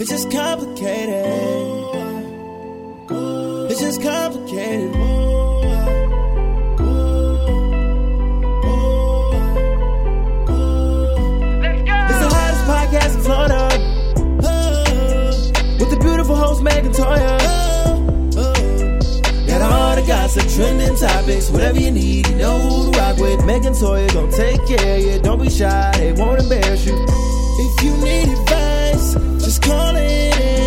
It's just complicated. It's just complicated. It's the hottest podcast in Florida. With the beautiful host Megan Toya. Got all the gossip, trending topics, whatever you need, you know who to rock with. Megan Toya gon' take care of you. Don't be shy, they won't embarrass you. If you need advice, just call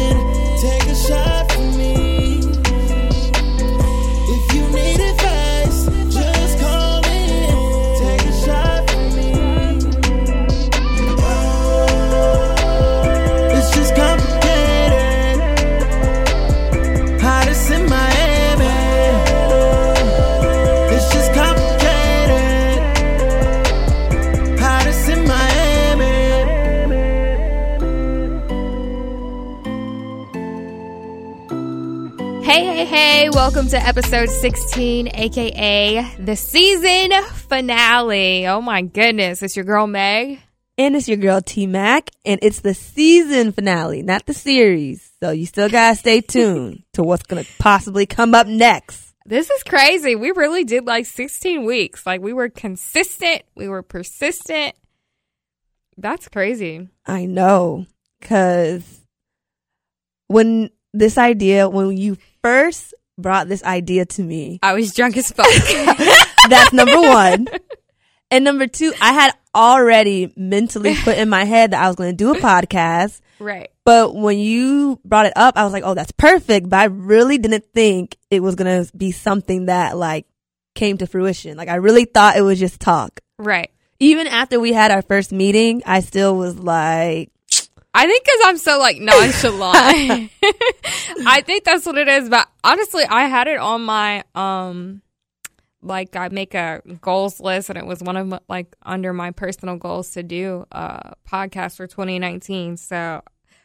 Hey, welcome to episode 16, aka the season finale. Oh my goodness, it's your girl Meg. And it's your girl T Mac, and it's the season finale, not the series. So you still gotta stay tuned to what's gonna possibly come up next. This is crazy. We really did like 16 weeks. Like we were consistent, we were persistent. That's crazy. I know, cause when this idea, when you first brought this idea to me, I was drunk as fuck. that's number one. And number two, I had already mentally put in my head that I was gonna do a podcast. right. But when you brought it up, I was like, oh, that's perfect. But I really didn't think it was going to be something that like came to fruition. Like I really thought it was just talk. Right. Even after we had our first meeting, I still was like, I think because I'm so like nonchalant. I think that's what it is. But honestly, I had it on my um, like I make a goals list, and it was one of my, like under my personal goals to do a podcast for 2019. So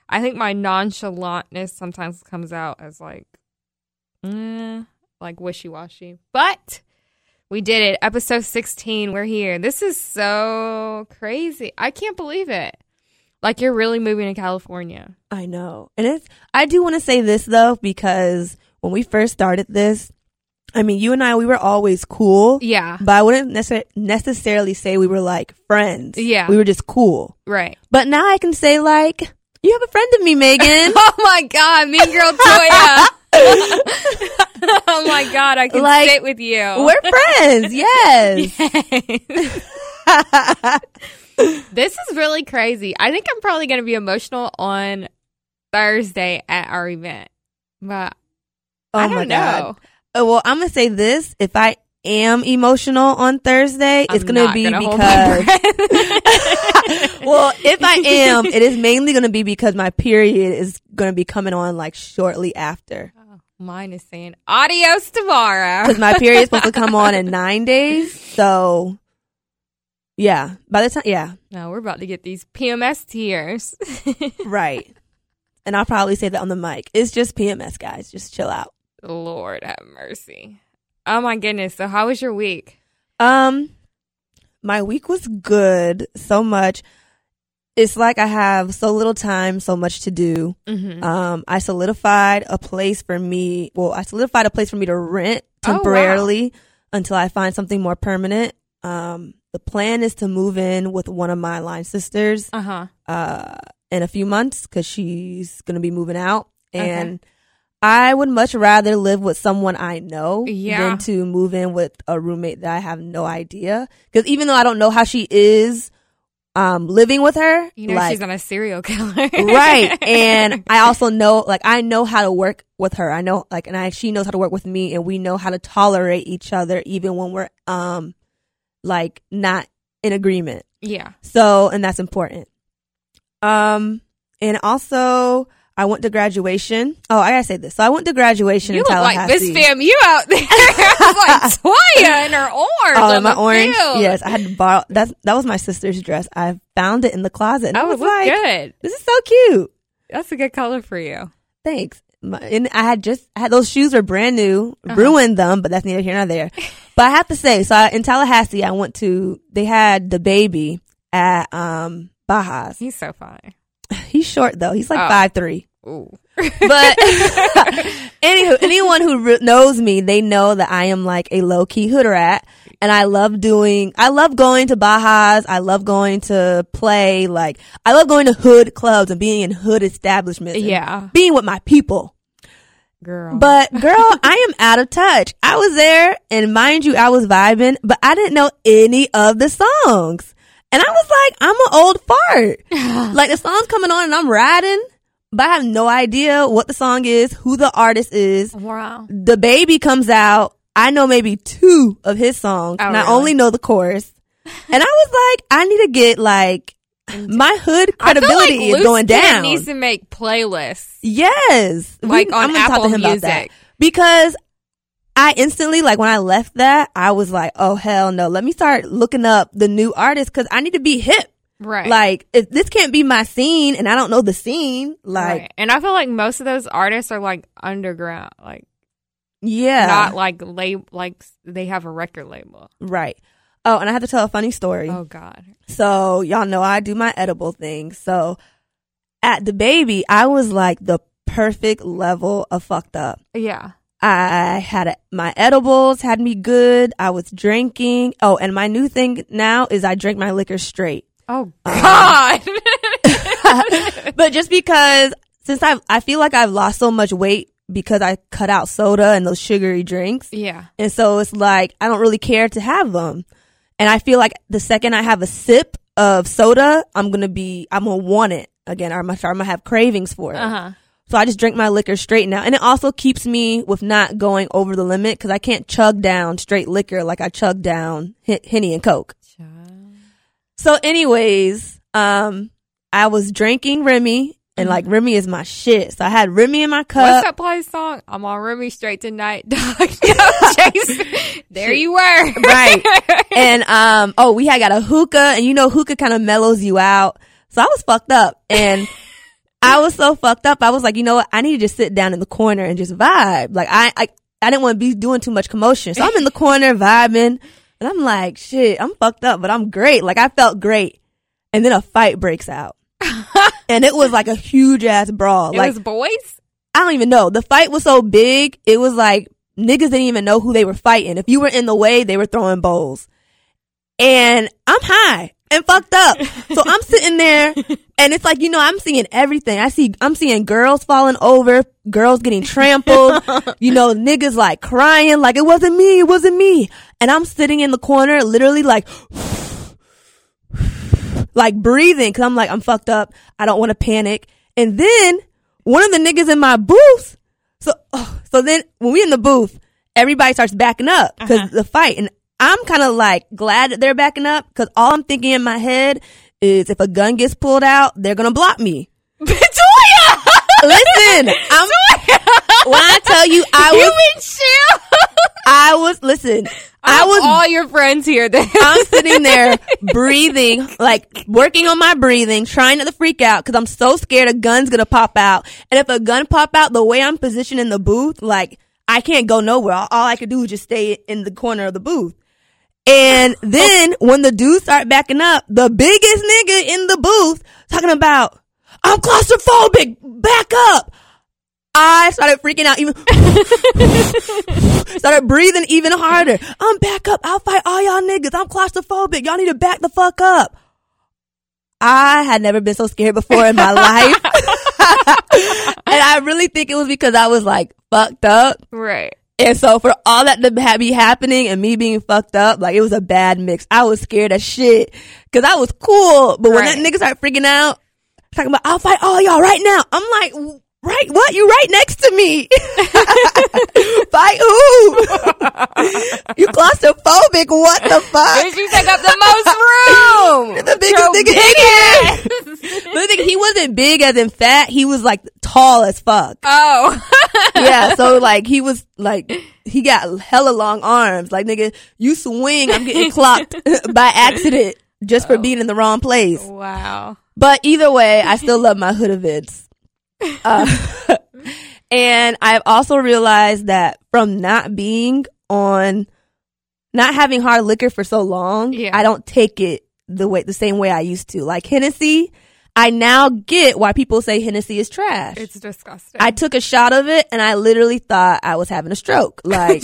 I think my nonchalantness sometimes comes out as like, eh, like wishy washy. But we did it. Episode 16. We're here. This is so crazy. I can't believe it. Like you're really moving to California. I know. And it's, I do want to say this though, because when we first started this, I mean, you and I, we were always cool. Yeah. But I wouldn't necess- necessarily say we were like friends. Yeah. We were just cool. Right. But now I can say like, you have a friend of me, Megan. Oh my god, mean girl Toya. oh my god, I can Like, sit with you. We're friends. Yes. This is really crazy. I think I'm probably going to be emotional on Thursday at our event. But Oh I my don't know. God. Oh, well, I'm gonna say this: if I am emotional on Thursday, it's I'm gonna be gonna because. well, if I am, it is mainly gonna be because my period is gonna be coming on like shortly after. Oh, mine is saying adios tomorrow. Because my period is supposed to come on in nine days. So, yeah. By the time, yeah, No, we're about to get these PMS tears. right. And I'll probably say that on the mic. It's just PMS, guys. Just chill out. Lord have mercy. Oh my goodness. So how was your week? Um, my week was good. So much. It's like I have so little time, so much to do. Mm-hmm. Um, I solidified a place for me. Well, I solidified a place for me to rent Oh, wow. temporarily until I find something more permanent. Um, the plan is to move in with one of my line sisters Uh-huh. uh, in a few months because she's going to be moving out. Okay. And I would much rather live with someone I know Yeah. than to move in with a roommate that I have no idea. Because even though I don't know how she is um, living with her, You know like, she's not a serial killer. right. And I also know, like, I know how to work with her. I know, like, and I, she knows how to work with me and we know how to tolerate each other even when we're, um, like, not in agreement. yeah. So, and that's important. Um, and also I went to graduation. Oh, I gotta say this. So I went to graduation You in look like. Miss Fam. You out there. I was like Toya in her orange. Oh, my orange. field. Yes, I had to borrow. That's that was my sister's dress. I found it in the closet. And I Oh, was like, good. "This is so cute." That's a good color for you. Thanks. My, and I had just I had those shoes were brand new, Uh-huh. ruined them, but that's neither here nor there. but I have to say, so I, in Tallahassee, I went to they had DaBaby at um Baja's. He's so fine. He's short though. He's like Oh. five three. Ooh. But anywho, anyone who re- knows me, they know that I am like a low key hood rat, and I love doing. I love going to Bajas. I love going to play. Like I love going to hood clubs and being in hood establishments. and Yeah. being with my people. Girl. But girl, I am out of touch. I was there, and mind you, I was vibing, but I didn't know any of the songs. And I was like, I'm an old fart. like the song's coming on, and I'm riding, but I have no idea what the song is, who the artist is. wow. DaBaby comes out. I know maybe two of his songs, Oh, and I only know the chorus. And I was like, I need to get like my hood credibility like is going down. needs to make playlists. Yes. Like on I'm gonna talk Apple to him about that. Music. Because I instantly, like when I left that, I was like, oh hell no. Let me start looking up the new artists because I need to be hip. Right. Like, if this can't be my scene and I don't know the scene, like, right. And I feel like most of those artists are like underground, like yeah. not like lab- like they have a record label. right. Oh, and I have to tell a funny story. Oh God. So y'all know I do my edible thing. So at DaBaby, I was like the perfect level of fucked up. Yeah. I had a, my edibles had me good. I was drinking. Oh, and my new thing now is I drink my liquor straight. Oh Uh-huh. God. but just because since I I feel like I've lost so much weight because I cut out soda and those sugary drinks. yeah. And so it's like I don't really care to have them. And I feel like the second I have a sip of soda, I'm gonna be I'm gonna want it again. Or I'm gonna, I'm gonna have cravings for it. Uh huh. So I just drink my liquor straight now. And it also keeps me with not going over the limit because I can't chug down straight liquor like I chug down H- Henny and Coke. So anyways, um, I was drinking Remy and like Remy is my shit. So I had Remy in my cup. What's that play song? I'm on Remy straight tonight, dog. Chase. There you were. Right. and um, oh, we had got a hookah and you know, hookah kind of mellows you out. So I was fucked up and I was so fucked up. I was like, you know what? I need to just sit down in the corner and just vibe. Like I, I, I didn't want to be doing too much commotion. So I'm in the corner vibing and I'm like, shit, I'm fucked up, but I'm great. Like I felt great. And then a fight breaks out. and it was like a huge ass brawl. It like was boys. I don't even know. The fight was so big, it was like niggas didn't even know who they were fighting. If you were in the way, they were throwing bowls. And I'm high and fucked up. So I'm sitting there and it's like, you know, I'm seeing everything. I see, I'm seeing girls falling over, girls getting trampled, you know, niggas like crying, like it wasn't me, it wasn't me. And I'm sitting in the corner, literally like, like breathing because I'm like, I'm fucked up. I don't want to panic. And then one of the niggas in my booth, so, oh, so then when we in the booth, everybody starts backing up because uh-huh. the fight. And I'm kind of like glad that they're backing up because all I'm thinking in my head is if a gun gets pulled out, they're going to block me. Listen, I'm, when I tell you I You was, been chill. I was, listen, I was all your friends here. Then. I'm sitting there breathing, like working on my breathing, trying not to freak out because I'm so scared a gun's gonna pop out. And if a gun pop out, the way I'm positioned in the booth, like I can't go nowhere. All, all I could do is just stay in the corner of the booth. And then when the dudes start backing up, the biggest nigga in the booth talking about, I'm claustrophobic, back up. I started freaking out even started breathing even harder. I'm back up. I'll fight all y'all niggas. I'm claustrophobic. Y'all need to back the fuck up. I had never been so scared before in my life. and I really think it was because I was like fucked up. right. And so for all that to be happening and me being fucked up, like it was a bad mix. I was scared as shit because I was cool. But when Right. that nigga started freaking out, talking about, I'll fight all y'all right now. I'm like, right, what? You right next to me. fight who? you claustrophobic. What the fuck? Bitch, you take up the most room. the biggest nigga in here. But the thing, he wasn't big as in fat. He was like tall as fuck. Oh. yeah, so like he was like he got hella long arms. Like nigga, you swing, I'm getting clocked by accident just for being in the wrong place. wow. But either way, I still love my hood events. Uh, and I've also realized that from not being on, not having hard liquor for so long, Yeah. I don't take it the way the same way I used to. Like Hennessy, I now get why people say Hennessy is trash. It's disgusting. I took a shot of it and I literally thought I was having a stroke. Like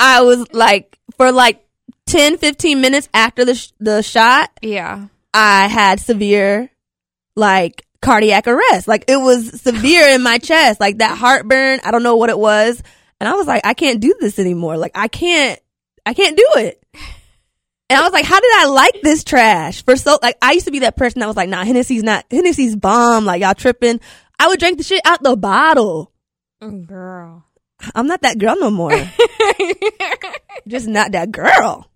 I was like for like 10 15 minutes after the sh- the shot, yeah. I had severe like cardiac arrest. Like it was severe in my chest, like that heartburn. I don't know what it was. And I was like, I can't do this anymore. Like I can't, I can't do it. And I was like, how did I like this trash for so, like I used to be that person that was like, nah, Hennessy's not, Hennessy's bomb. Like y'all tripping. I would drink the shit out the bottle. Mm, Girl. I'm not that girl no more. Just not that girl.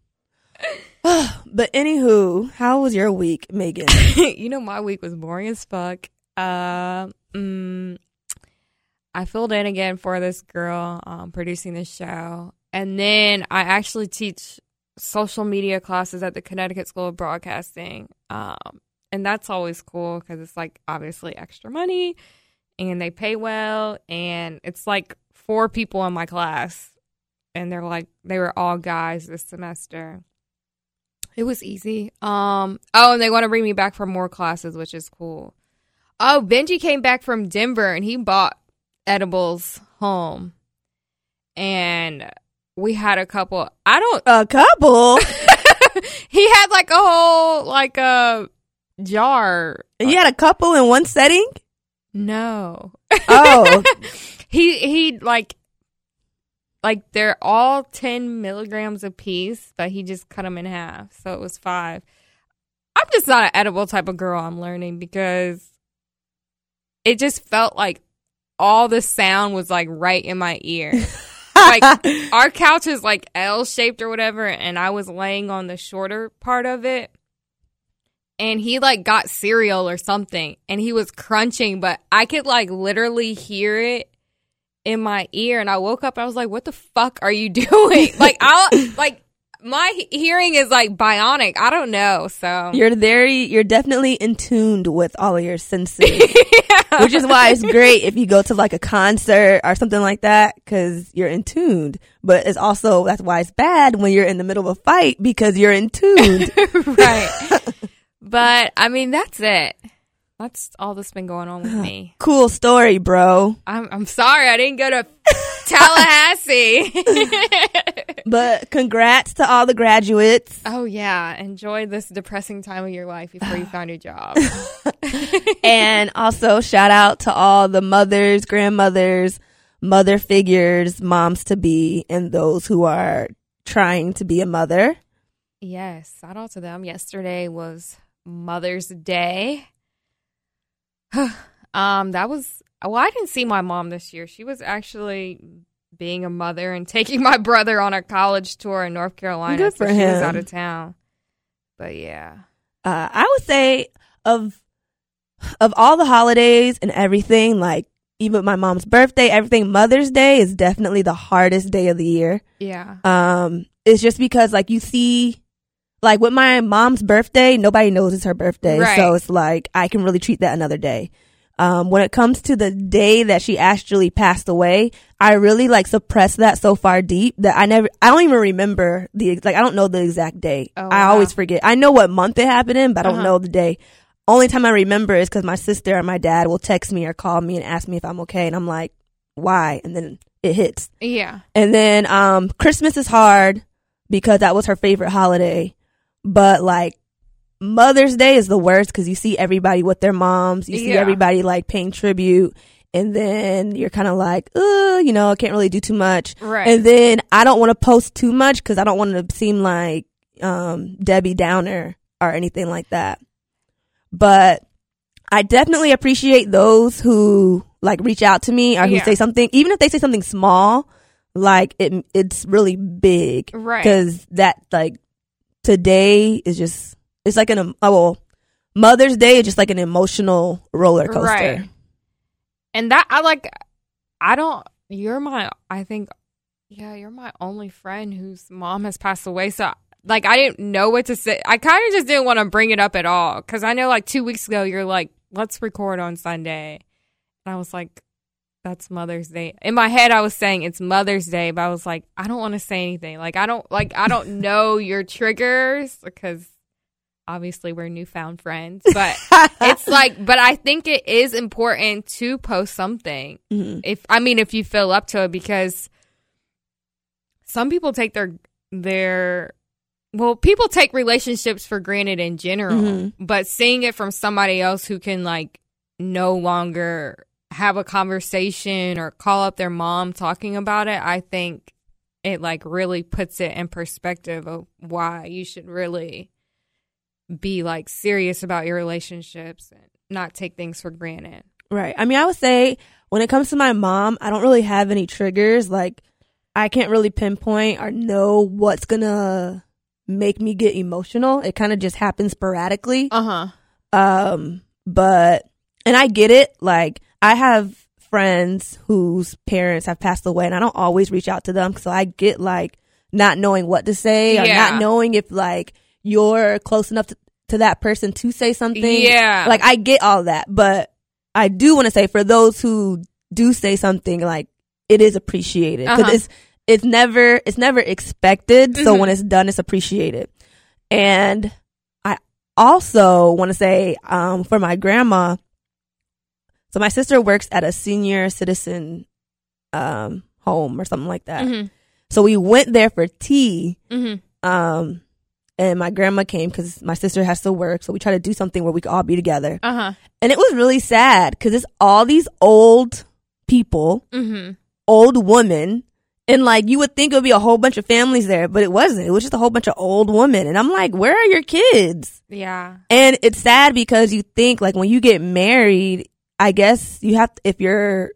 but anywho, how was your week, Megan? you know, my week was boring as fuck. Uh, mm, I filled in again for this girl um, producing the show. And then I actually teach social media classes at the Connecticut School of Broadcasting. Um, and that's always cool because it's like obviously extra money and they pay well. And it's like four people in my class. And they're like, they were all guys this semester. It was easy. Um. Oh, and they want to bring me back for more classes, which is cool. Oh, Benji came back from Denver and he bought edibles home, and we had a couple. I don't. A couple. he had like a whole like a jar. you had a couple in one setting? No. Oh, he he like like they're all 10 milligrams a piece but he just cut them in half so it was five. I'm just not an edible type of girl i'm learning because it just felt like all the sound was like right in my ear. Like our couch is like l shaped or whatever and i was laying on the shorter part of it and he like got cereal or something and he was crunching but i could like literally hear it in my ear and I woke up and I was like, what the fuck are you doing? like I like my hearing is like bionic. I don't know. So you're very, you're definitely in tuned with all of your senses, which is why it's great if you go to like a concert or something like that because you're in tuned. But it's also that's why it's bad when you're in the middle of a fight because you're in tuned. right. but I mean that's it. That's all that's been going on with me. cool story, bro. I'm I'm sorry I didn't go to Tallahassee. But congrats to all the graduates. oh yeah, enjoy this depressing time of your life before you find a job. and also shout out to all the mothers, grandmothers, mother figures, moms to be, and those who are trying to be a mother. Yes, shout out to them. Yesterday was Mother's Day. um, that was well, I didn't see my mom this year. She was actually being a mother and taking my brother on a college tour in North Carolina. Good so for she was him. out of town. But yeah. Uh, I would say of of all the holidays and everything, like even my mom's birthday, everything, Mother's Day is definitely the hardest day of the year. Yeah. Um, it's just because like you see, like with my mom's birthday, nobody knows it's her birthday, Right. so it's like I can really treat that another day. Um, when it comes to the day that she actually passed away, I really like suppressed that so far deep that I never, I don't even remember the like I don't know the exact day. Oh, I wow. always forget. I know what month it happened in, but I don't Uh-huh. know the day. Only time I remember is because my sister and my dad will text me or call me and ask me if I'm okay, and I'm like, why? And then it hits. Yeah. And then um Christmas is hard because that was her favorite holiday. But like Mother's Day is the worst because you see everybody with their moms. You see Yeah. everybody like paying tribute. And then you're kind of like, uh, you know, I can't really do too much. Right. And then I don't want to post too much because I don't want to seem like um, Debbie Downer or anything like that. But I definitely appreciate those who like reach out to me or who Yeah. say something, even if they say something small, like it, it's really big. Right. Because that like today is just it's like an oh well, Mother's Day is just like an emotional roller coaster. Right. And that I like I don't you're my I think yeah, you're my only friend whose mom has passed away. So like I didn't know what to say. I kind of just didn't want to bring it up at all cuz I know like 2 weeks ago you're like let's record on Sunday. And I was like that's Mother's Day. In my head I was saying it's Mother's Day, but I was like I don't want to say anything. Like I don't like I don't know your triggers because obviously we're newfound friends, but it's like, but I think it is important to post something. Mhm. If I mean, if you feel up to it, because some people take their their well, people take relationships for granted in general, Mhm. but seeing it from somebody else who can like no longer have a conversation or call up their mom talking about it, I think it like really puts it in perspective of why you should really be like serious about your relationships and not take things for granted. Right. I mean, I would say when it comes to my mom, I don't really have any triggers. Like, I can't really pinpoint or know what's gonna make me get emotional. It kind of just happens sporadically. Uh huh. Um, but, and I get it. Like, I have friends whose parents have passed away and I don't always reach out to them. So I get like not knowing what to say or Yeah. not knowing if like you're close enough to, to that person to say something. Yeah. Like, I get all that, but I do want to say for those who do say something, like, it is appreciated because Uh-huh. it's, it's never, it's never expected. So Mhm. when it's done, it's appreciated. And I also want to say, um, for my grandma, so my sister works at a senior citizen, um, home or something like that. hmm So we went there for tea. hmm Um, and my grandma came because my sister has to work. So we tried to do something where we could all be together. Uh huh. And it was really sad because it's all these old people, hmm old women. And like you would think it would be a whole bunch of families there, but it wasn't. It was just a whole bunch of old women. And I'm like, where are your kids? Yeah. And it's sad because you think like when you get married, I guess you have, if your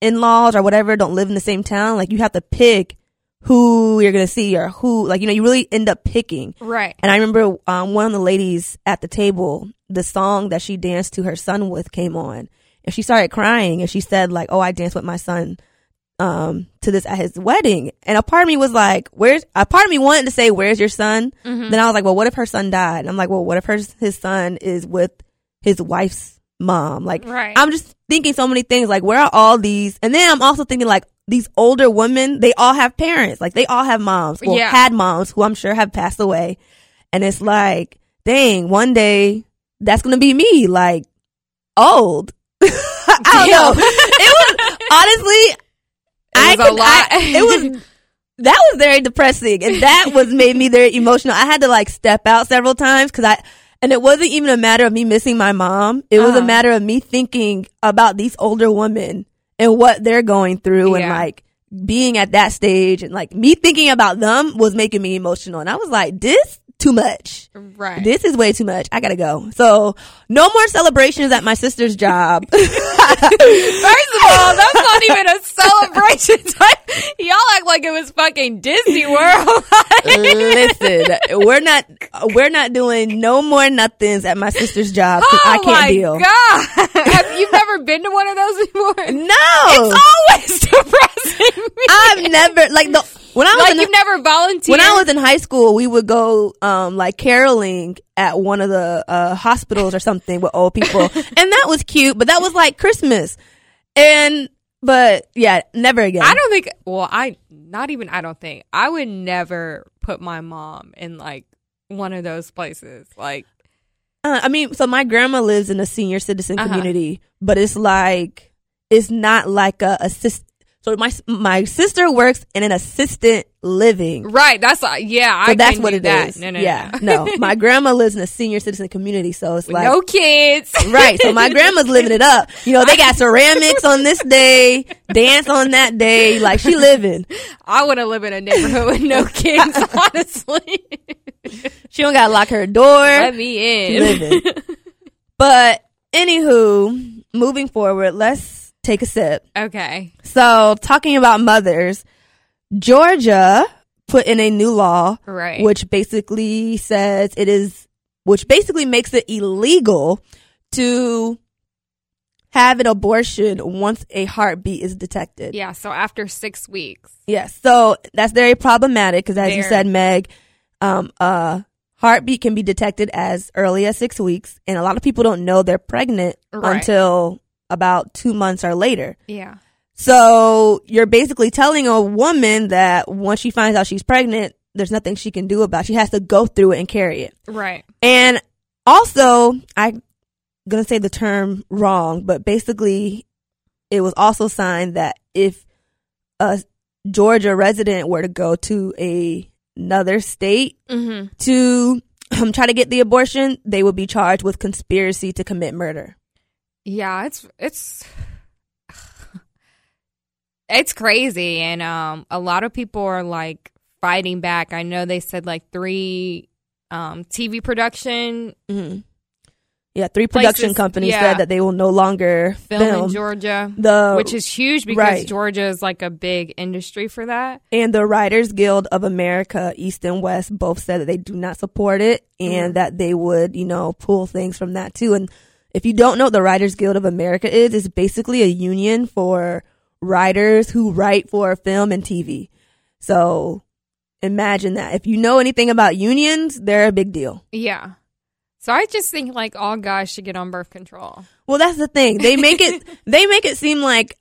in-laws or whatever don't live in the same town, like you have to pick who you're going to see or who, like, you know, you really end up picking. Right. And I remember um, one of the ladies at the table, the song that she danced to her son with came on, and she started crying, and she said like, "Oh, I danced with my son um, to this at his wedding." And a part of me was like, "Where's?" A part of me wanted to say, "Where's your son?" Mhm. Then I was like, "Well, what if her son died?" And I'm like, "Well, what if her his son is with his wife's mom?" Like, Right. I'm just thinking so many things. Like, where are all these? And then I'm also thinking like these older women, they all have parents. Like, they all have moms or Yeah. had moms who I'm sure have passed away. And it's like, dang, one day that's gonna be me. Like, old. I don't know. It was honestly, I was a lot. I- it was. That was very depressing, and that was made me very emotional. I had to like step out several times because I, and it wasn't even a matter of me missing my mom. It was a Uh-huh. matter of me thinking about these older women and what they're going through, and like being at that stage, and like me thinking about them was making me emotional. And I was like, this too much. right. This is way too much. I gotta go. So no more celebrations at my sister's job. First of all, that's not even a celebration time. Y'all act like it was fucking Disney World. Listen, we're not we're not doing no more nothings at my sister's job 'cause I oh can't my deal. god! Have you never been to one of those before? No, It's always depressing. Me. I've never like the when I was like in, you've never volunteered. when I was in high school, we would go um like caroling at one of the uh hospitals or something with old people, and that was cute. But that was like Christmas, and but yeah, never again. I don't think. Well, I not even. I don't think I would never put my mom in like one of those places. Like, Uh, I mean, so my grandma lives in a senior citizen Uh-huh. community, but it's like it's not like a assist. So my my sister works in an assistant living. right? That's uh, yeah. So I that's what it that. is. No, no, yeah, no. no. My grandma lives in a senior citizen community, so it's like no kids. right. So my grandma's living it up. You know, they got ceramics on this day, dance on that day. Like she living. I want to live in a neighborhood with no kids. honestly, She don't gotta lock her door. let me in. living. But anywho, moving forward, let's take a sip. Okay. So, talking about mothers, Georgia put in a new law, Right. which basically says it is, which basically makes it illegal to have an abortion once a heartbeat is detected. Yeah. So after six weeks. Yes. So that's very problematic because, as you said, Meg, um, uh, heartbeat can be detected as early as six weeks, and a lot of people don't know they're pregnant Right. until about two months or later. Yeah. So you're basically telling a woman that once she finds out she's pregnant, there's nothing she can do about. It. She has to go through it and carry it. Right. And also, I'm gonna say the term wrong, but basically, it was also signed that if a Georgia resident were to go to a, another state Mm-hmm. to um, try to get the abortion, they would be charged with conspiracy to commit murder. Yeah, it's it's it's crazy, and um, a lot of people are like fighting back. I know they said like three um TV production hmm Yeah, three production Places- companies yeah. said that they will no longer film, film, in Georgia, the which is huge because right. Georgia is like a big industry for that. and the Writers Guild of America, East and West, both said that they do not support it and Mhm. that they would, you know, pull things from that too. And if you don't know what the Writers Guild of America is, it's basically a union for writers who write for film and TV. So imagine that. If you know anything about unions, they're a big deal. Yeah. So I just think like all guys should get on birth control. Well, that's the thing. They make it they make it seem like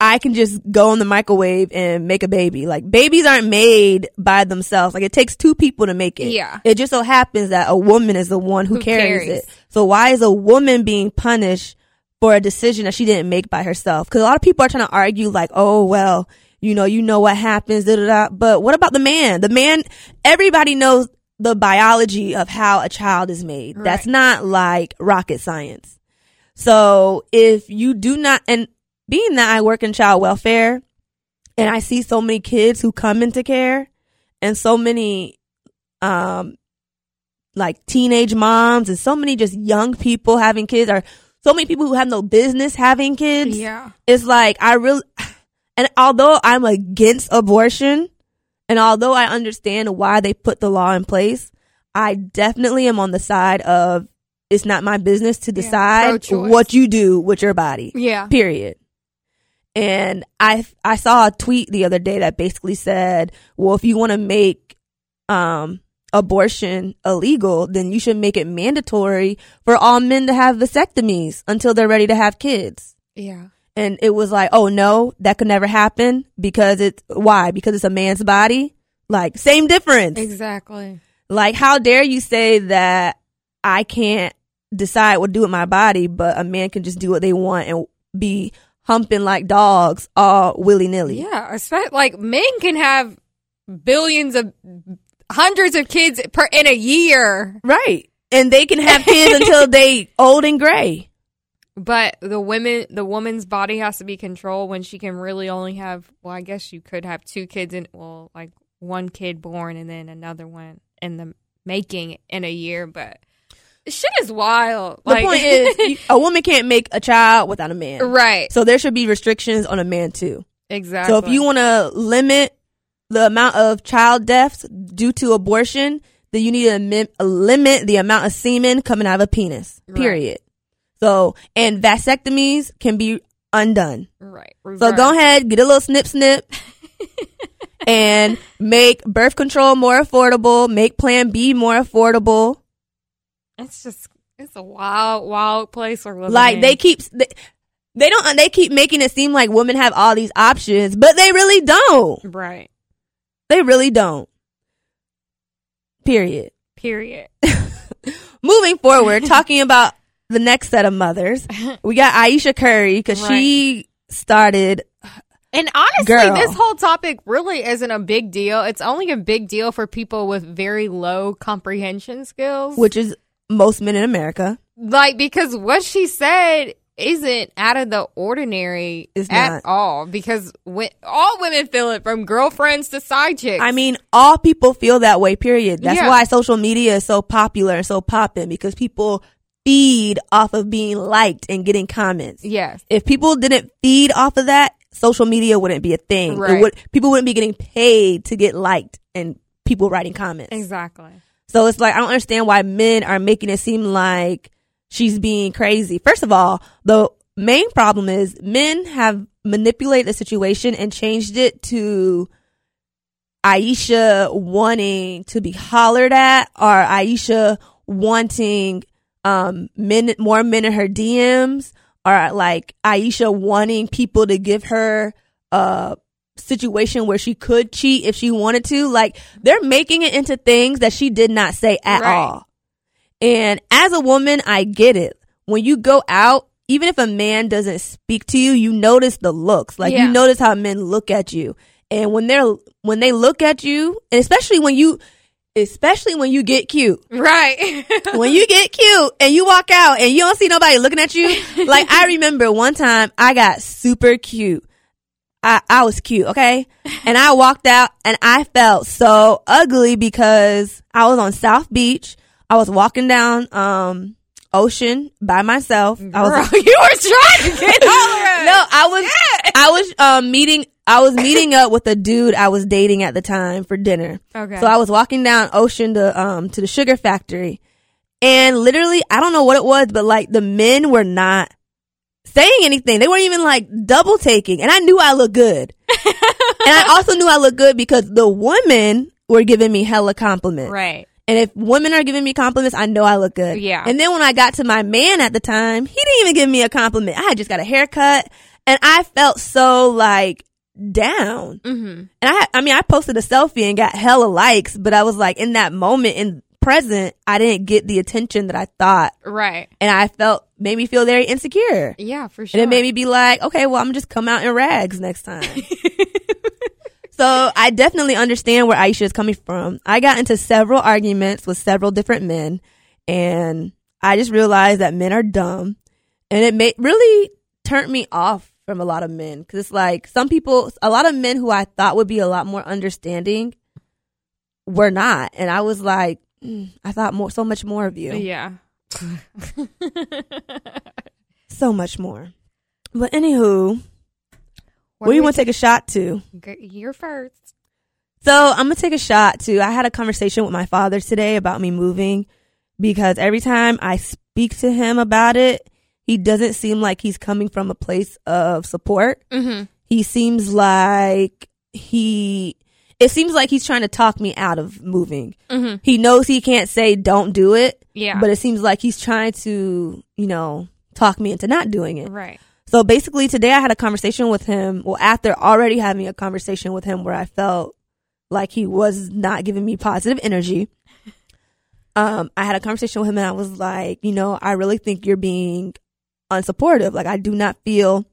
I can just go in the microwave and make a baby. Like babies aren't made by themselves. Like it takes two people to make it. Yeah. It just so happens that a woman is the one who, Who carries, carries. it. So why is a woman being punished for a decision that she didn't make by herself? Cuz a lot of people are trying to argue like, "Oh, well, you know, you know what happens, da da da." But what about the man? The man everybody knows the biology of how a child is made. That's not like rocket science. So if you do not, and being that I work in child welfare and I see so many kids who come into care and so many, um, like teenage moms and so many just young people having kids or so many people who have no business having kids. Yeah. It's like I really, and although I'm against abortion, and although I understand why they put the law in place, I definitely am on the side of it's not my business to decide pro-choice. what you do with your body. Yeah. Period. And I I saw a tweet the other day that basically said, well, if you want to make um abortion illegal, then you should make it mandatory for all men to have vasectomies until they're ready to have kids Yeah. and it was like, oh no, that could never happen because it's why? Because it's a man's body. Like same difference. Exactly. Like how dare you say that I can't decide what to do with my body, but a man can just do what they want and be humping like dogs all willy nilly. Yeah, like men can have billions of hundreds of kids per in a year, Right. And they can have kids until they old and gray. but the women the woman's body has to be controlled when she can really only have well, I guess you could have two kids in well, like one kid born and then another one in the making in a year, but shit is wild. The like, point is, you- a woman can't make a child without a man. right? So there should be restrictions on a man too. Exactly. So if you want to limit the amount of child deaths due to abortion, then you need to mi- limit the amount of semen coming out of a penis. Right. Period. So and vasectomies can be undone. right, So go ahead, get a little snip snip. and make birth control more affordable, make plan B more affordable. It's just it's a wild, wild place we're living Like in. they keep they, they don't they keep making it seem like women have all these options, but they really don't. right. They really don't. Period. Period. Moving forward, talking about the next set of mothers, we got Ayesha Curry because she started. And honestly, Girl. this whole topic really isn't a big deal. It's only a big deal for people with very low comprehension skills. Which is most men in America. like because what she said isn't out of the ordinary It's at not. all. Because when, all women feel it, from girlfriends to side chicks. I mean, all people feel that way, period. That's Yeah. why social media is so popular and so popping because people feed off of being liked and getting comments. yes, If people didn't feed off of that, social media wouldn't be a thing. Right. would, people wouldn't be getting paid to get liked and people writing comments. exactly. So it's like I don't understand why men are making it seem like she's being crazy. First of all, the main problem is men have manipulated the situation and changed it to Ayesha wanting to be hollered at or Ayesha wanting um men more men in her DMs or like Ayesha wanting people to give her a situation where she could cheat if she wanted to. Like they're making it into things that she did not say at Right. all. And as a woman, I get it. When you go out, even if a man doesn't speak to you, you notice the looks. Like Yeah. you notice how men look at you. And when they're when they look at you, and especially when you especially when you get cute. Right. when you get cute and you walk out and you don't see nobody looking at you, like I remember one time I got super cute. I, I was cute, okay? And I walked out and I felt so ugly because I was on South Beach. I was walking down um ocean by myself. I was Girl, you were trying to get all around. no, I was I was um meeting I was meeting up with a dude I was dating at the time for dinner. Okay. So I was walking down Ocean to um to the sugar factory. And literally, I don't know what it was, but like the men were not saying anything. They weren't even like double taking. And I knew I looked good. and I also knew I looked good because the women were giving me hella compliments. Right. And if women are giving me compliments, I know I look good. Yeah. And then when I got to my man at the time, he didn't even give me a compliment. I had just got a haircut and I felt so like down. Mm-hmm. And I I mean, I posted a selfie and got hella likes, but I was like in that moment in present, I didn't get the attention that I thought. Right. And I felt, made me feel very insecure. Yeah, for sure. And it made me be like, okay, well, I'm just come out in rags next time. so I definitely understand where Ayesha is coming from. I got into several arguments with several different men and I just realized that men are dumb and it made really turned me off from a lot of men. Cause it's like some people, a lot of men who I thought would be a lot more understanding were not. And I was like, mm, I thought more, so much more of you Yeah. so much more. But anywho, where do you we- want to take a shot to? You're first. So I'm gonna take a shot to. I had a conversation with my father today about me moving because every time I speak to him about it, he doesn't seem like he's coming from a place of support. Mm-hmm. He seems like he. It seems like he's trying to talk me out of moving. Mm-hmm. He knows he can't say don't do it, Yeah. but it seems like he's trying to, you know, talk me into not doing it. right. So basically, today I had a conversation with him. Well, after already having a conversation with him where I felt like he was not giving me positive energy, um, I had a conversation with him and I was like, you know, I really think you're being unsupportive. Like, I do not feel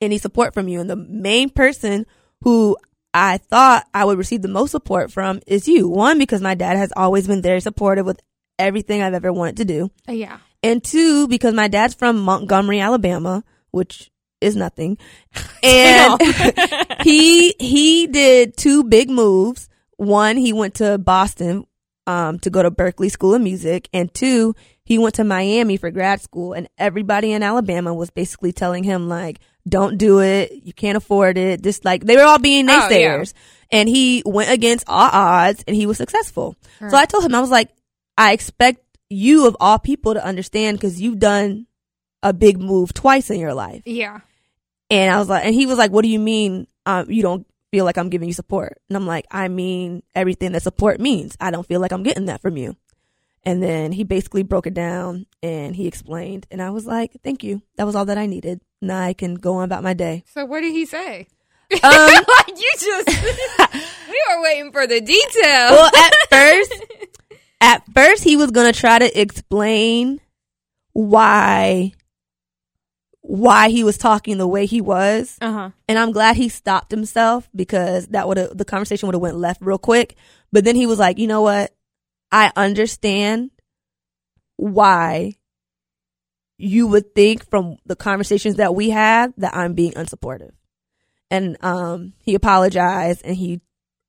any support from you. And the main person who I thought I would receive the most support from is you. One, because my dad has always been very supportive with everything I've ever wanted to do Uh, yeah. and two because my dad's from Montgomery, Alabama, which is nothing. And he he did two big moves. One, he went to Boston um to go to Berklee School of Music, and two, he went to Miami for grad school and everybody in Alabama was basically telling him like don't do it, you can't afford it. Just like they were all being Oh, yeah. naysayers. And he went against all odds and he was successful. So I told him I was like I expect you of all people to understand because you've done a big move twice in your life. Yeah. And I was like, and he was like, what do you mean um, you don't feel like I'm giving you support? And I'm like, I mean everything that support means. I don't feel like I'm getting that from you. And then he basically broke it down and he explained. And I was like, thank you. That was all that I needed. Now I can go on about my day. So what did he say? Um, like you just we were waiting for the detail. well, at first, at first he was gonna try to explain why why he was talking the way he was, uh huh. and I'm glad he stopped himself because that would have the conversation would have went left real quick. But then he was like, you know what? I understand why you would think from the conversations that we have that I'm being unsupportive. And um, he apologized and he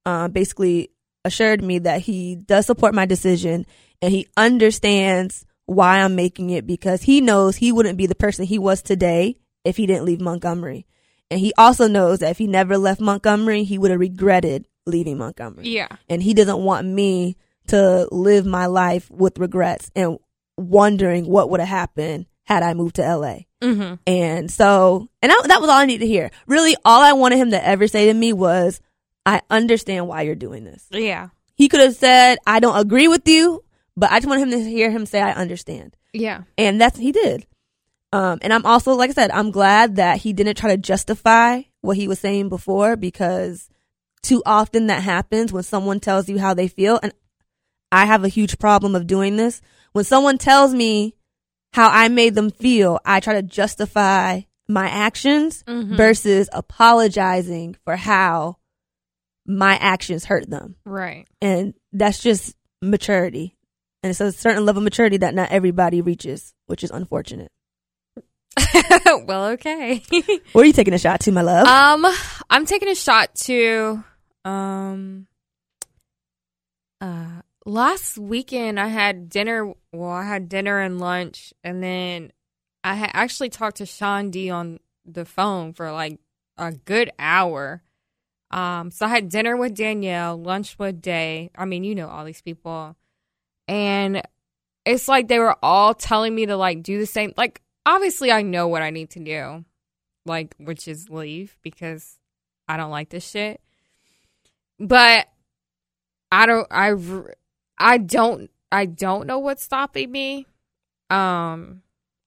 uh, basically assured me that he does support my decision and he understands why I'm making it because he knows he wouldn't be the person he was today if he didn't leave Montgomery. And he also knows that if he never left Montgomery, he would have regretted leaving Montgomery Yeah. and he doesn't want me to live my life with regrets and wondering what would have happened had I moved to LA. Mm-hmm. And so, and I, that was all I needed to hear. Really, all I wanted him to ever say to me was, I understand why you're doing this. Yeah. He could have said, I don't agree with you, but I just wanted him to hear him say, I understand. Yeah. And that's, he did. Um, and I'm also, like I said, I'm glad that he didn't try to justify what he was saying before because too often that happens when someone tells you how they feel. And I have a huge problem of doing this. When someone tells me how I made them feel, I try to justify my actions Mhm. versus apologizing for how my actions hurt them. Right. And that's just maturity. And it's a certain level of maturity that not everybody reaches, which is unfortunate. well, okay. what are you taking a shot to, my love? um, I'm taking a shot to um uh last weekend I had dinner well, I had dinner and lunch and then I had actually talked to Sean D on the phone for like a good hour. Um, so I had dinner with Danielle, lunch with Day. I mean, you know all these people. And it's like they were all telling me to like do the same like obviously I know what I need to do. Like which is leave because I don't like this shit. But I don't I, I don't I don't know what's stopping me. Um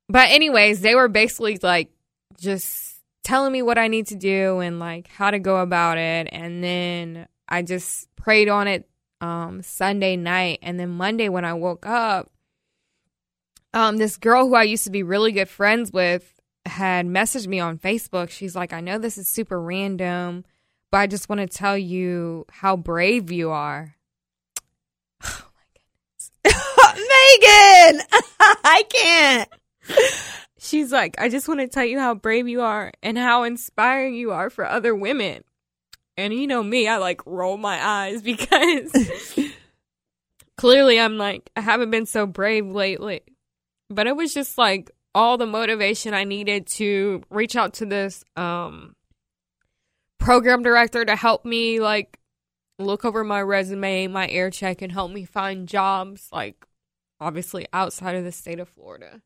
but anyways, they were basically like just telling me what I need to do and like how to go about it and then I just prayed on it um Sunday night and then Monday when I woke up um this girl who I used to be really good friends with had messaged me on Facebook. She's like, "I know this is super random, but I just want to tell you how brave you are." Oh my goodness. Megan, I can't. She's like, I just want to tell you how brave you are and how inspiring you are for other women. And you know me, I like roll my eyes because clearly I'm like, I haven't been so brave lately. But it was just like all the motivation I needed to reach out to this um program director to help me like look over my resume, my air check and help me find jobs like obviously outside of the state of Florida.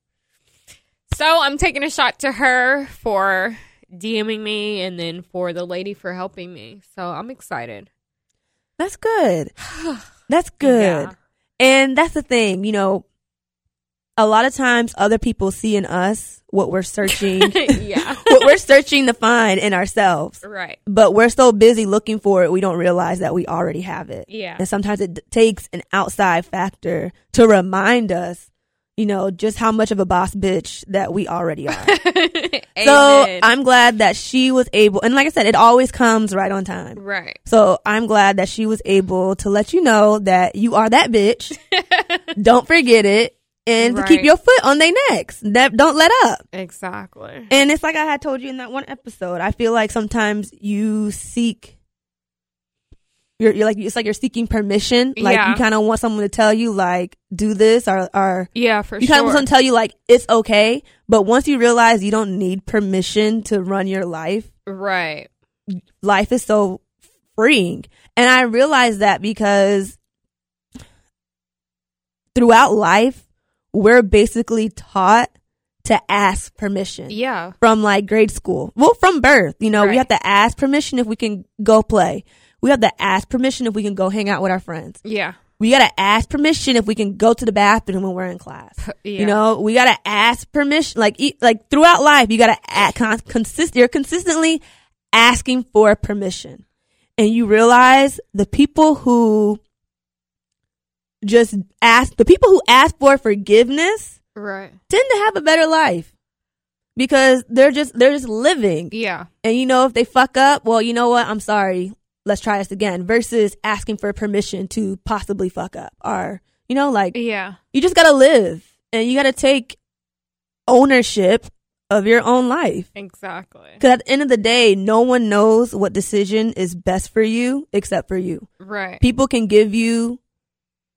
So I'm taking a shot to her for DMing me and then for the lady for helping me. So I'm excited. That's good. That's good. Yeah. And that's the thing, you know, a lot of times other people see in us what we're searching, yeah. what we're searching to find in ourselves. Right. But we're so busy looking for it, we don't realize that we already have it. Yeah. And sometimes it d- takes an outside factor to remind us, you know, just how much of a boss bitch that we already are. so I'm glad that she was able, and like I said, it always comes right on time. right. So I'm glad that she was able to let you know that you are that bitch. don't forget it. And to keep your foot on their necks. That don't let up. Exactly. And it's like I had told you in that one episode. I feel like sometimes you seek you're, you're like it's like you're seeking permission. Like Yeah. you kind of want someone to tell you like do this or or Yeah, for you kind of want sure. someone to tell you like it's okay. But once you realize you don't need permission to run your life, right. life is so freeing. And I realized that because throughout life, we're basically taught to ask permission Yeah. from like grade school. Well, from birth, you know, we have to ask permission if we can go play. We have to ask permission if we can go hang out with our friends. Yeah. We gotta ask permission if we can go to the bathroom when we're in class. Yeah. You know, we gotta ask permission. Like, e- like throughout life, you gotta act con- consist. You're consistently asking for permission, and you realize the people who just ask, the people who ask for forgiveness Right. tend to have a better life because they're just they're just living. Yeah. And you know, if they fuck up, well, you know what? I'm sorry. Let's try this again. Versus asking for permission to possibly fuck up, or you know, like Yeah. you just gotta live and you gotta take ownership of your own life. Exactly. Because at the end of the day, no one knows what decision is best for you except for you. Right. People can give you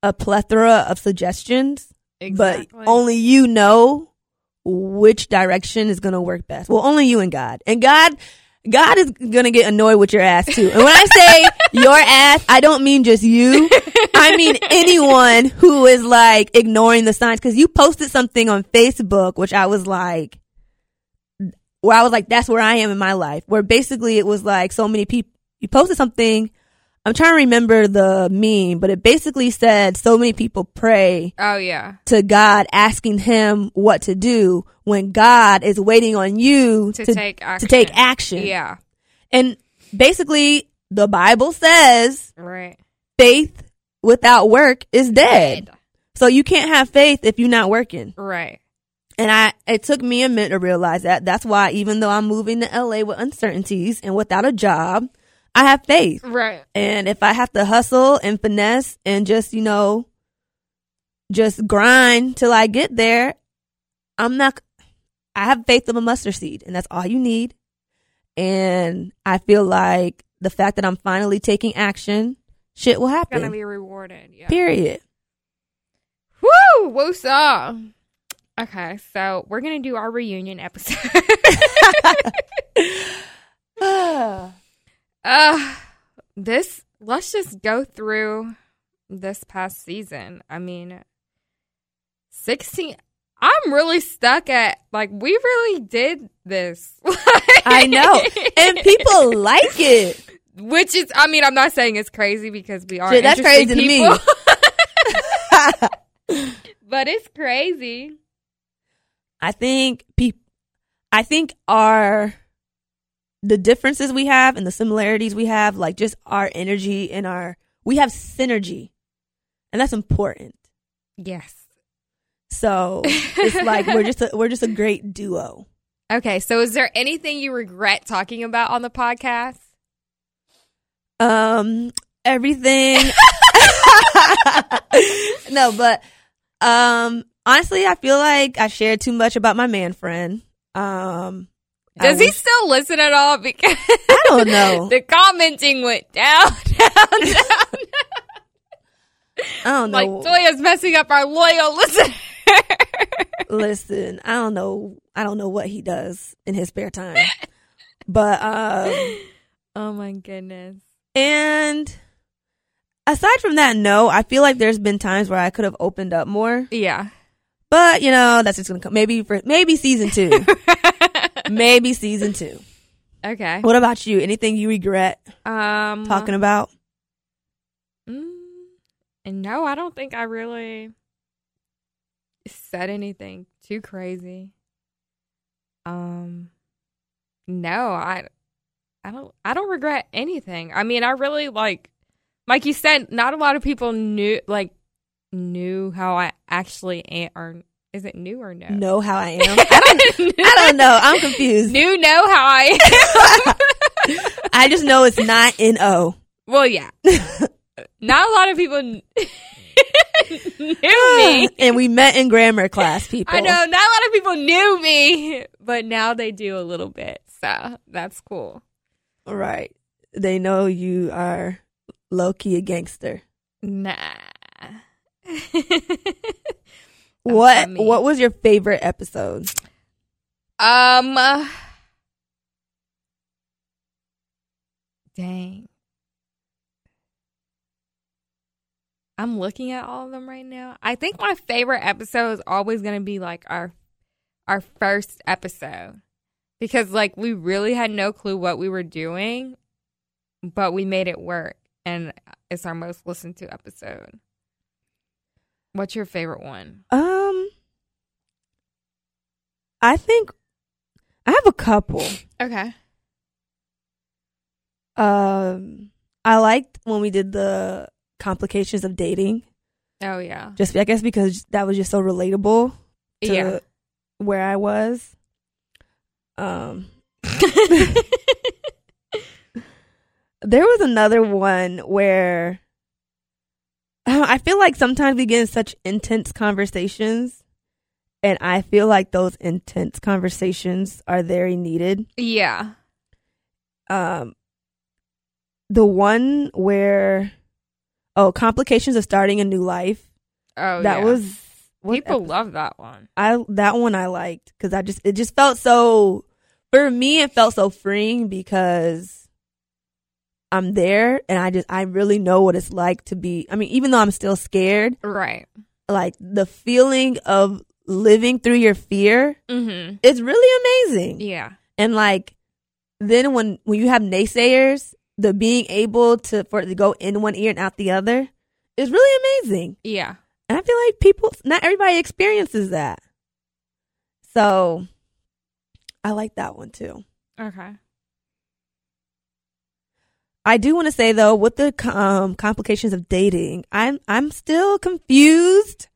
a plethora of suggestions, Exactly. but only you know which direction is going to work best. Well, only you and God. And God, God is going to get annoyed with your ass too. And when I say your ass, I don't mean just you. I mean anyone who is like ignoring the signs. Cause you posted something on Facebook, which I was like, where I was like, that's where I am in my life. Where basically it was like so many people, you posted something I'm trying to remember the meme, but it basically said so many people pray Oh yeah. to God asking him what to do when God is waiting on you To, to, take action. to take action. Yeah. And basically the Bible says Right. faith without work is dead. So you can't have faith if you're not working. Right. And I, it took me a minute to realize that. That's why even though I'm moving to LA with uncertainties and without a job, I have faith. Right. And if I have to hustle and finesse and just, you know, just grind till I get there, I'm not, I have faith of a mustard seed and that's all you need. And I feel like the fact that I'm finally taking action, shit will happen. It's Gonna be rewarded. Yeah. Period. Woo! Woosah. Okay, so we're gonna do our reunion episode. uh this let's just go through this past season. I mean 16 I'm really stuck at like we really did this. I know. And people like it. which is I mean I'm not saying it's crazy because we are Shit, that's crazy to me. but it's crazy. I think peop I think our the differences we have and the similarities we have, like just our energy and our we have synergy, and that's important. Yes. So it's like we're just a, we're just a great duo. Okay, so is there anything you regret talking about on the podcast? Um, everything. no, but um, honestly, I feel like I shared too much about my man friend. Um, I Does he still listen at all? Because I don't know. the commenting went down, down, down. I don't know. like Toya's messing up our loyal listener. Listen, I don't know. I don't know what he does in his spare time, but um, oh my goodness. and aside from that, no. I feel like there's been times where I could have opened up more, Yeah. but you know that's just gonna come. Maybe for maybe season two, maybe season two. okay. What about you? Anything you regret Um talking about? Mm, and no, I don't think I really said anything too crazy. Um no, I I don't I don't regret anything. I mean, I really like like you said, not a lot of people knew like knew how I actually am or is it new or no? Know how I am? I don't. I don't know. I'm confused. New know how I am. I just know it's not N O. well, yeah. Not a lot of people knew ah, me. and we met in grammar class, people. I know not a lot of people knew me, but now they do a little bit. So that's cool. Right. They know you are low key a gangster. Nah. What what was your favorite episode? um. Dang. I'm looking at all of them right now. I think my favorite episode is always going to be like our our first episode because like we really had no clue what we were doing, but we made it work and it's our most listened to episode. What's your favorite one? Um I think I have a couple. Okay. Um I liked when we did the complications of dating. Oh yeah. Just I guess because that was just so relatable to Yeah. where I was. Um there was another one where I feel like sometimes we get in such intense conversations, and I feel like those intense conversations are very needed. yeah. Um, the one where, oh, complications of starting a new life. Oh that yeah. was what people epi- love that one. I that one I liked because I just it just felt so for me it felt so freeing because I'm there and I just I really know what it's like to be I mean even though I'm still scared Right. like the feeling of living through your fear Mm-hmm. is really amazing Yeah. and like then when when you have naysayers the being able to for it to go in one ear and out the other is really amazing. Yeah. And I feel like people, not everybody experiences that. So I like that one too. Okay. I do want to say though, with the um, complications of dating, I'm I'm still confused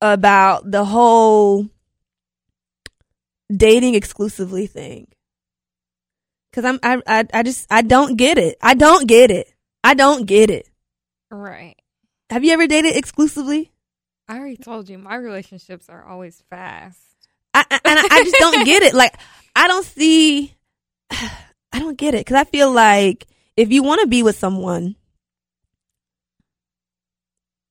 about the whole dating exclusively thing. Cause I'm I, I I just I don't get it. I don't get it. I don't get it. Right. Have you ever dated exclusively? I already told you my relationships are always fast. I, I and I, I just don't get it. Like I don't see. I don't get it because I feel like if you want to be with someone,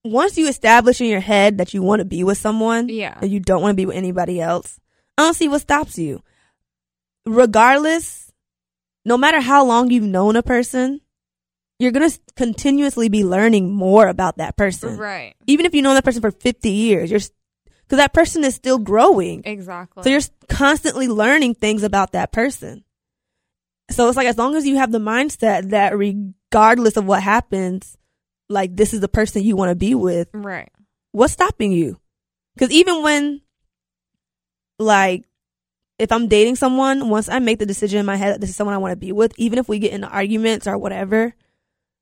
once you establish in your head that you want to be with someone, Yeah. and you don't want to be with anybody else, I don't see what stops you. Regardless, no matter how long you've known a person, you're gonna continuously be learning more about that person. Right. Even if you know that person for 50 years, you're because that person is still growing. Exactly. So you're constantly learning things about that person. So it's like as long as you have the mindset that regardless of what happens, like this is the person you want to be with, right. what's stopping you? Because even when, like, if I'm dating someone, once I make the decision in my head that this is someone I want to be with, even if we get into arguments or whatever,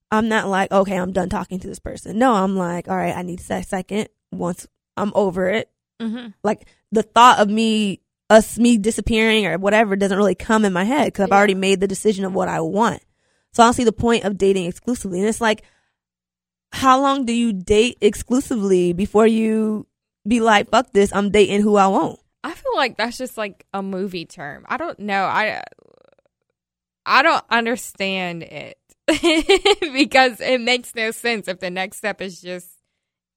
I'm not like, okay, I'm done talking to this person. No, I'm like, all right, I need a second. Once I'm over it, Mm-hmm. like the thought of me us me disappearing or whatever doesn't really come in my head because I've Yeah. already made the decision of what I want. So I don't see the point of dating exclusively. And it's like, how long do you date exclusively before you be like, fuck this, I'm dating who I want? I feel like that's just like a movie term. I don't know. I I don't understand it because it makes no sense if the next step is just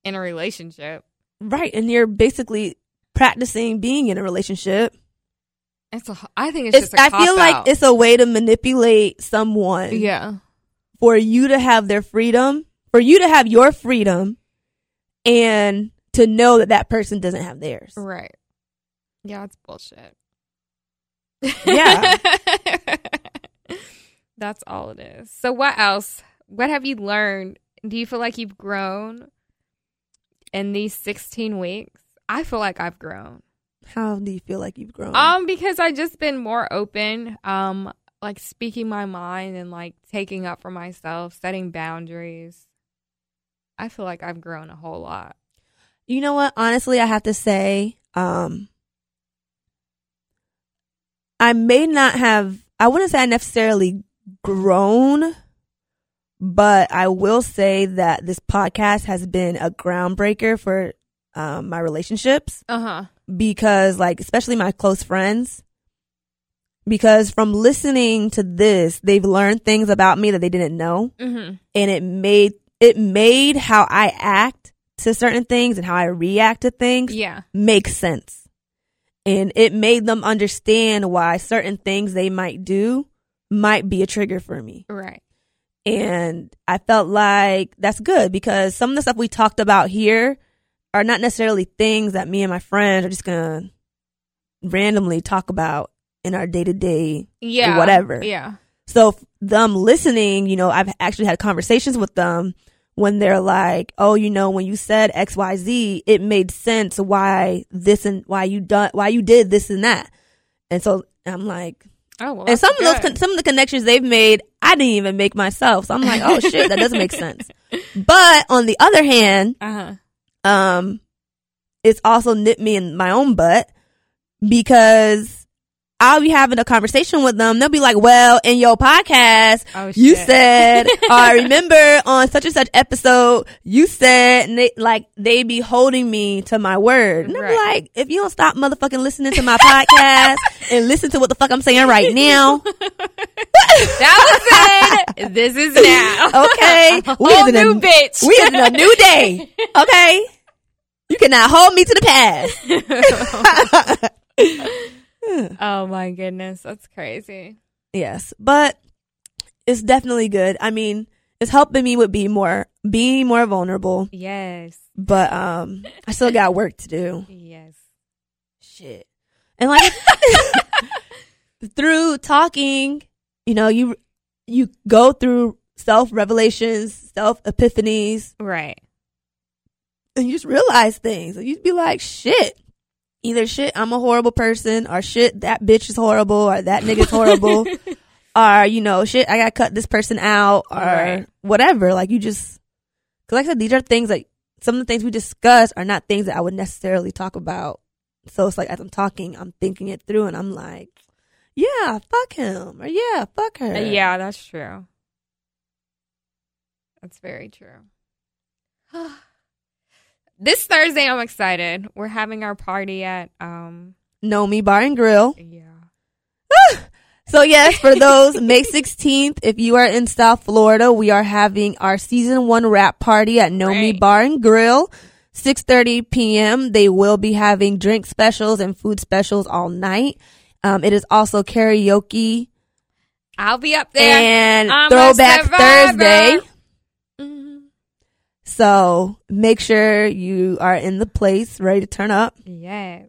in a relationship. Right. And you're basically practicing being in a relationship. It's a. I think it's, It's, just. I I feel like it's a way to manipulate someone yeah. for you to have their freedom, for you to have your freedom and to know that that person doesn't have theirs. Right. Yeah, it's bullshit. Yeah. That's all it is. So what else? What have you learned? Do you feel like you've grown in these 16 weeks? I feel like I've grown. How do you feel like you've grown? Um because I just been more open, um like speaking my mind and like taking up for myself, setting boundaries. I feel like I've grown a whole lot. you know what? Honestly, I have to say, um, I may not have, I wouldn't say I necessarily grown, but I will say that this podcast has been a groundbreaker for um, my relationships. Uh-huh. because like especially my close friends because from listening to this they've learned things about me that they didn't know Mhm. and it made it made how I act to certain things and how I react to things Yeah. make sense and it made them understand why certain things they might do might be a trigger for me Right. and I felt like that's good because some of the stuff we talked about here are not necessarily things that me and my friends are just gonna randomly talk about in our day to day. Yeah. whatever. Yeah. So f- them listening, you know, I've actually had conversations with them when they're like, "Oh, you know, when you said X, Y, Z, it made sense why this and why you done why you did this and that." And so I'm like, Oh, well. and some that's of those, con- some of the connections they've made, I didn't even make myself. So I'm like, oh shit, that doesn't make sense. But on the other hand, uh-huh. Um, it's also nipped me in my own butt because I'll be having a conversation with them. They'll be like, well, in your podcast, Oh, you said, I remember on such and such episode, you said, and they, like, they be holding me to my word. And I'm like, if you don't stop motherfucking listening to my podcast and listen to what the fuck I'm saying right now, That was it. this is now. okay, we Whole in a, new bitch. we in a new day, okay? You cannot hold me to the past. oh my goodness, that's crazy. Yes, but it's definitely good. I mean, it's helping me with being more being more vulnerable, Yes. but um I still got work to do. Yes. Shit. And like through talking, you know, you you go through self revelations, self epiphanies, Right. And you just realize things. And you'd be like, shit. Either shit, I'm a horrible person, or shit, that bitch is horrible, or that nigga's horrible, or you know, shit, I gotta cut this person out, or Right. whatever. Like you just, cause like I said, these are things like some of the things we discuss are not things that I would necessarily talk about. So it's like as I'm talking, I'm thinking it through, and I'm like, yeah, fuck him, or yeah, fuck her. Uh, yeah, that's true. That's very true. this Thursday, I'm excited. We're having our party at um. Know me bar and grill. Yeah. So yes, for those May 16th, if you are in South Florida, we are having our season one wrap party at No Me Right. Bar and Grill. 6:30 p.m. They will be having drink specials and food specials all night. Um, it is also karaoke I'll be up there. and I'm Throwback. Thursday. So make sure you are in the place, ready to turn up, Yes.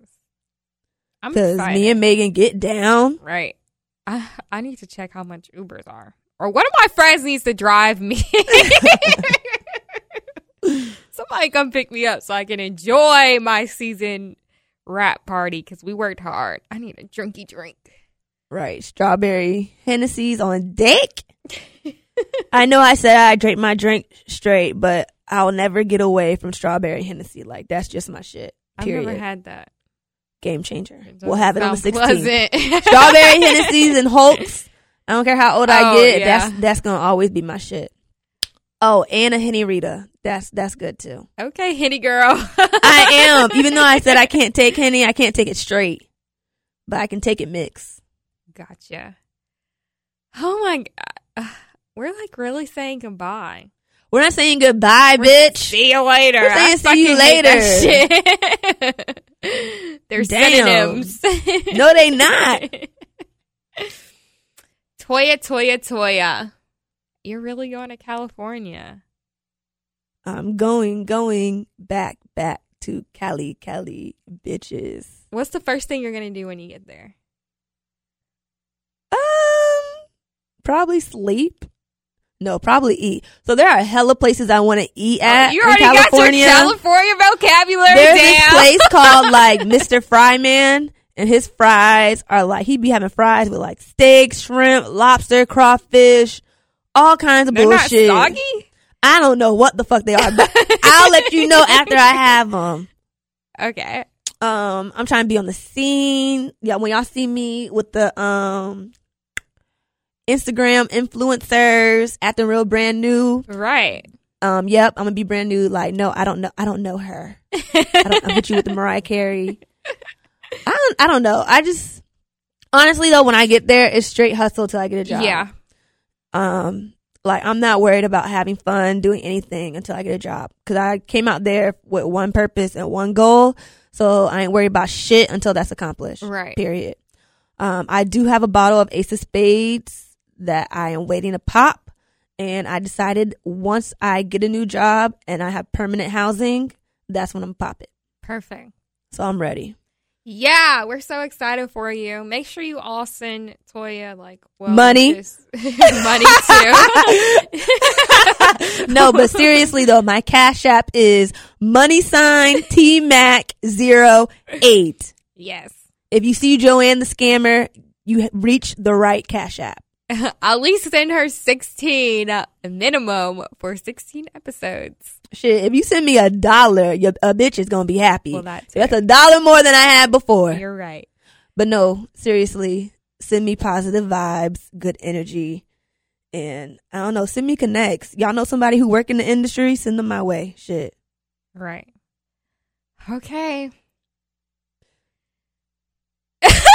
I'm because me and Megan get down. right. I, I need to check how much Ubers are, or one of my friends needs to drive me. Somebody come pick me up so I can enjoy my season wrap party because we worked hard. I need a drinky drink. Right. Strawberry Hennessy's on deck. I know I said I drink my drink straight, but I'll never get away from strawberry Hennessy. Like that's just my shit. I've never had that. Game changer. We'll have it on the 16th. Strawberry Hennessy's and Hulks. I don't care how old I Oh, get. yeah. That's that's gonna always be my shit. Oh, and a Henny Rita. That's that's good too. okay, Henny girl. I am. Even though I said I can't take Henny, I can't take it straight, but I can take it mixed. Gotcha. Oh my god. Uh, we're like really saying goodbye. We're not saying goodbye, bitch. See you later. We're saying I see you later. hate that shit. They're Damn. synonyms. No, they not. Toya, Toya, Toya. You're really going to California. I'm going, going back, back to Cali, Cali, bitches. What's the first thing you're going to do when you get there? Um, probably sleep. No, probably eat. So there are hella places I want to eat at Oh, you in already California. got your California vocabulary There's down. this place called like Mr. Fries Man, and his fries are like he'd be having fries with like steak, shrimp, lobster, crawfish, all kinds of They're not bullshit. soggy? I don't know what the fuck they are, but I'll let you know after I have them. Okay. Um, I'm trying to be on the scene. Yeah, when y'all see me with the um Instagram influencers acting real brand new. Right. Um, yep, I'm gonna be brand new. Like, no, I don't know. I don't know her. I don't. I put you with the Mariah Carey. I don't. I don't know. I just honestly though, when I get there, it's straight hustle till I get a job. Yeah. Um, like I'm not worried about having fun doing anything until I get a job because I came out there with one purpose and one goal. So I ain't worried about shit until that's accomplished. Right. Period. Um, I do have a bottle of Ace of Spades that I am waiting to pop. And I decided once I get a new job and I have permanent housing, that's when I'm gonna pop it. Perfect. So I'm ready. Yeah, we're so excited for you. Make sure you all send Toya like well Money. money too. no, but seriously though, my cash app is money sign T Mac zero eight. yes. If you see Joanne the scammer, you reach the right cash app. At least send her 16 uh, minimum for 16 episodes. Shit, if you send me a dollar, your a bitch is gonna be happy. Well, that. That's a dollar more than I had before. You're right. But no, seriously, send me positive vibes, good energy, and I don't know, send me connects. Y'all know somebody who work in the industry? Send them my way. Shit. Right. Okay.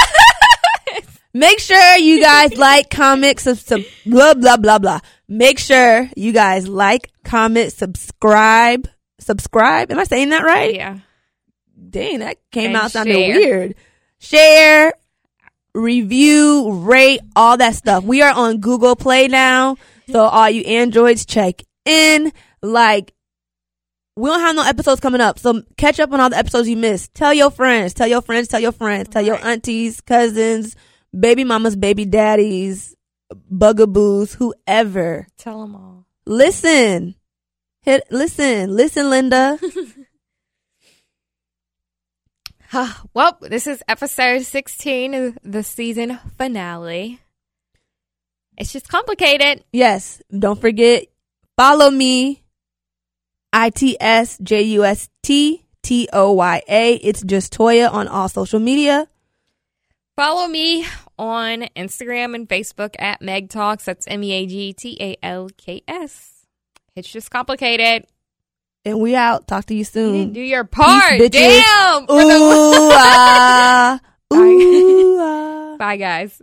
Make sure you guys like, comment, sub, sub, blah blah blah blah. Make sure you guys like, comment, subscribe, subscribe. Am I saying that right? Yeah. Dang, that came And out sounding share. weird. Share, review, rate, all that stuff. We are on Google Play now. So all you androids check in. Like, we don't have no episodes coming up. So catch up on all the episodes you missed. Tell your friends, tell your friends, tell your friends, tell your aunties, cousins, baby mamas, baby daddies, bugaboos, whoever. Tell them all. Listen. Hit listen. Listen, Linda. well, this is episode 16 of the season finale. It's just complicated. yes. Don't forget, follow me. I T S J U S T T O Y A. It's just Toya on all social media. Follow me on Instagram and Facebook at Meg Talks. That's M E A G T A L K S. It's just complicated. And we out. Talk to you soon. do your part. bitches. Damn. Ooh, Bye. ooh, ah. Bye, guys.